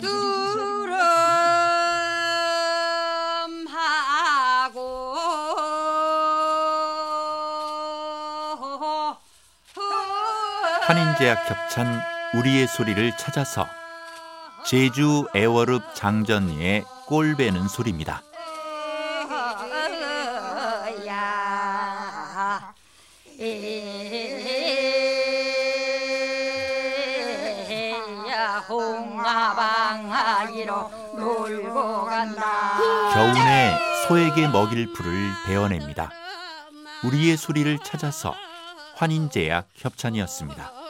두름하고 환인제약 협찬 우리의 소리를 찾아서 제주 애월읍 장전리의 꼴배는 소리입니다. 야, 야, 홍아방아기로 놀고 간다. 겨우내 소에게 먹일 풀을 베어냅니다. 우리의 소리를 찾아서 환인제약 협찬이었습니다.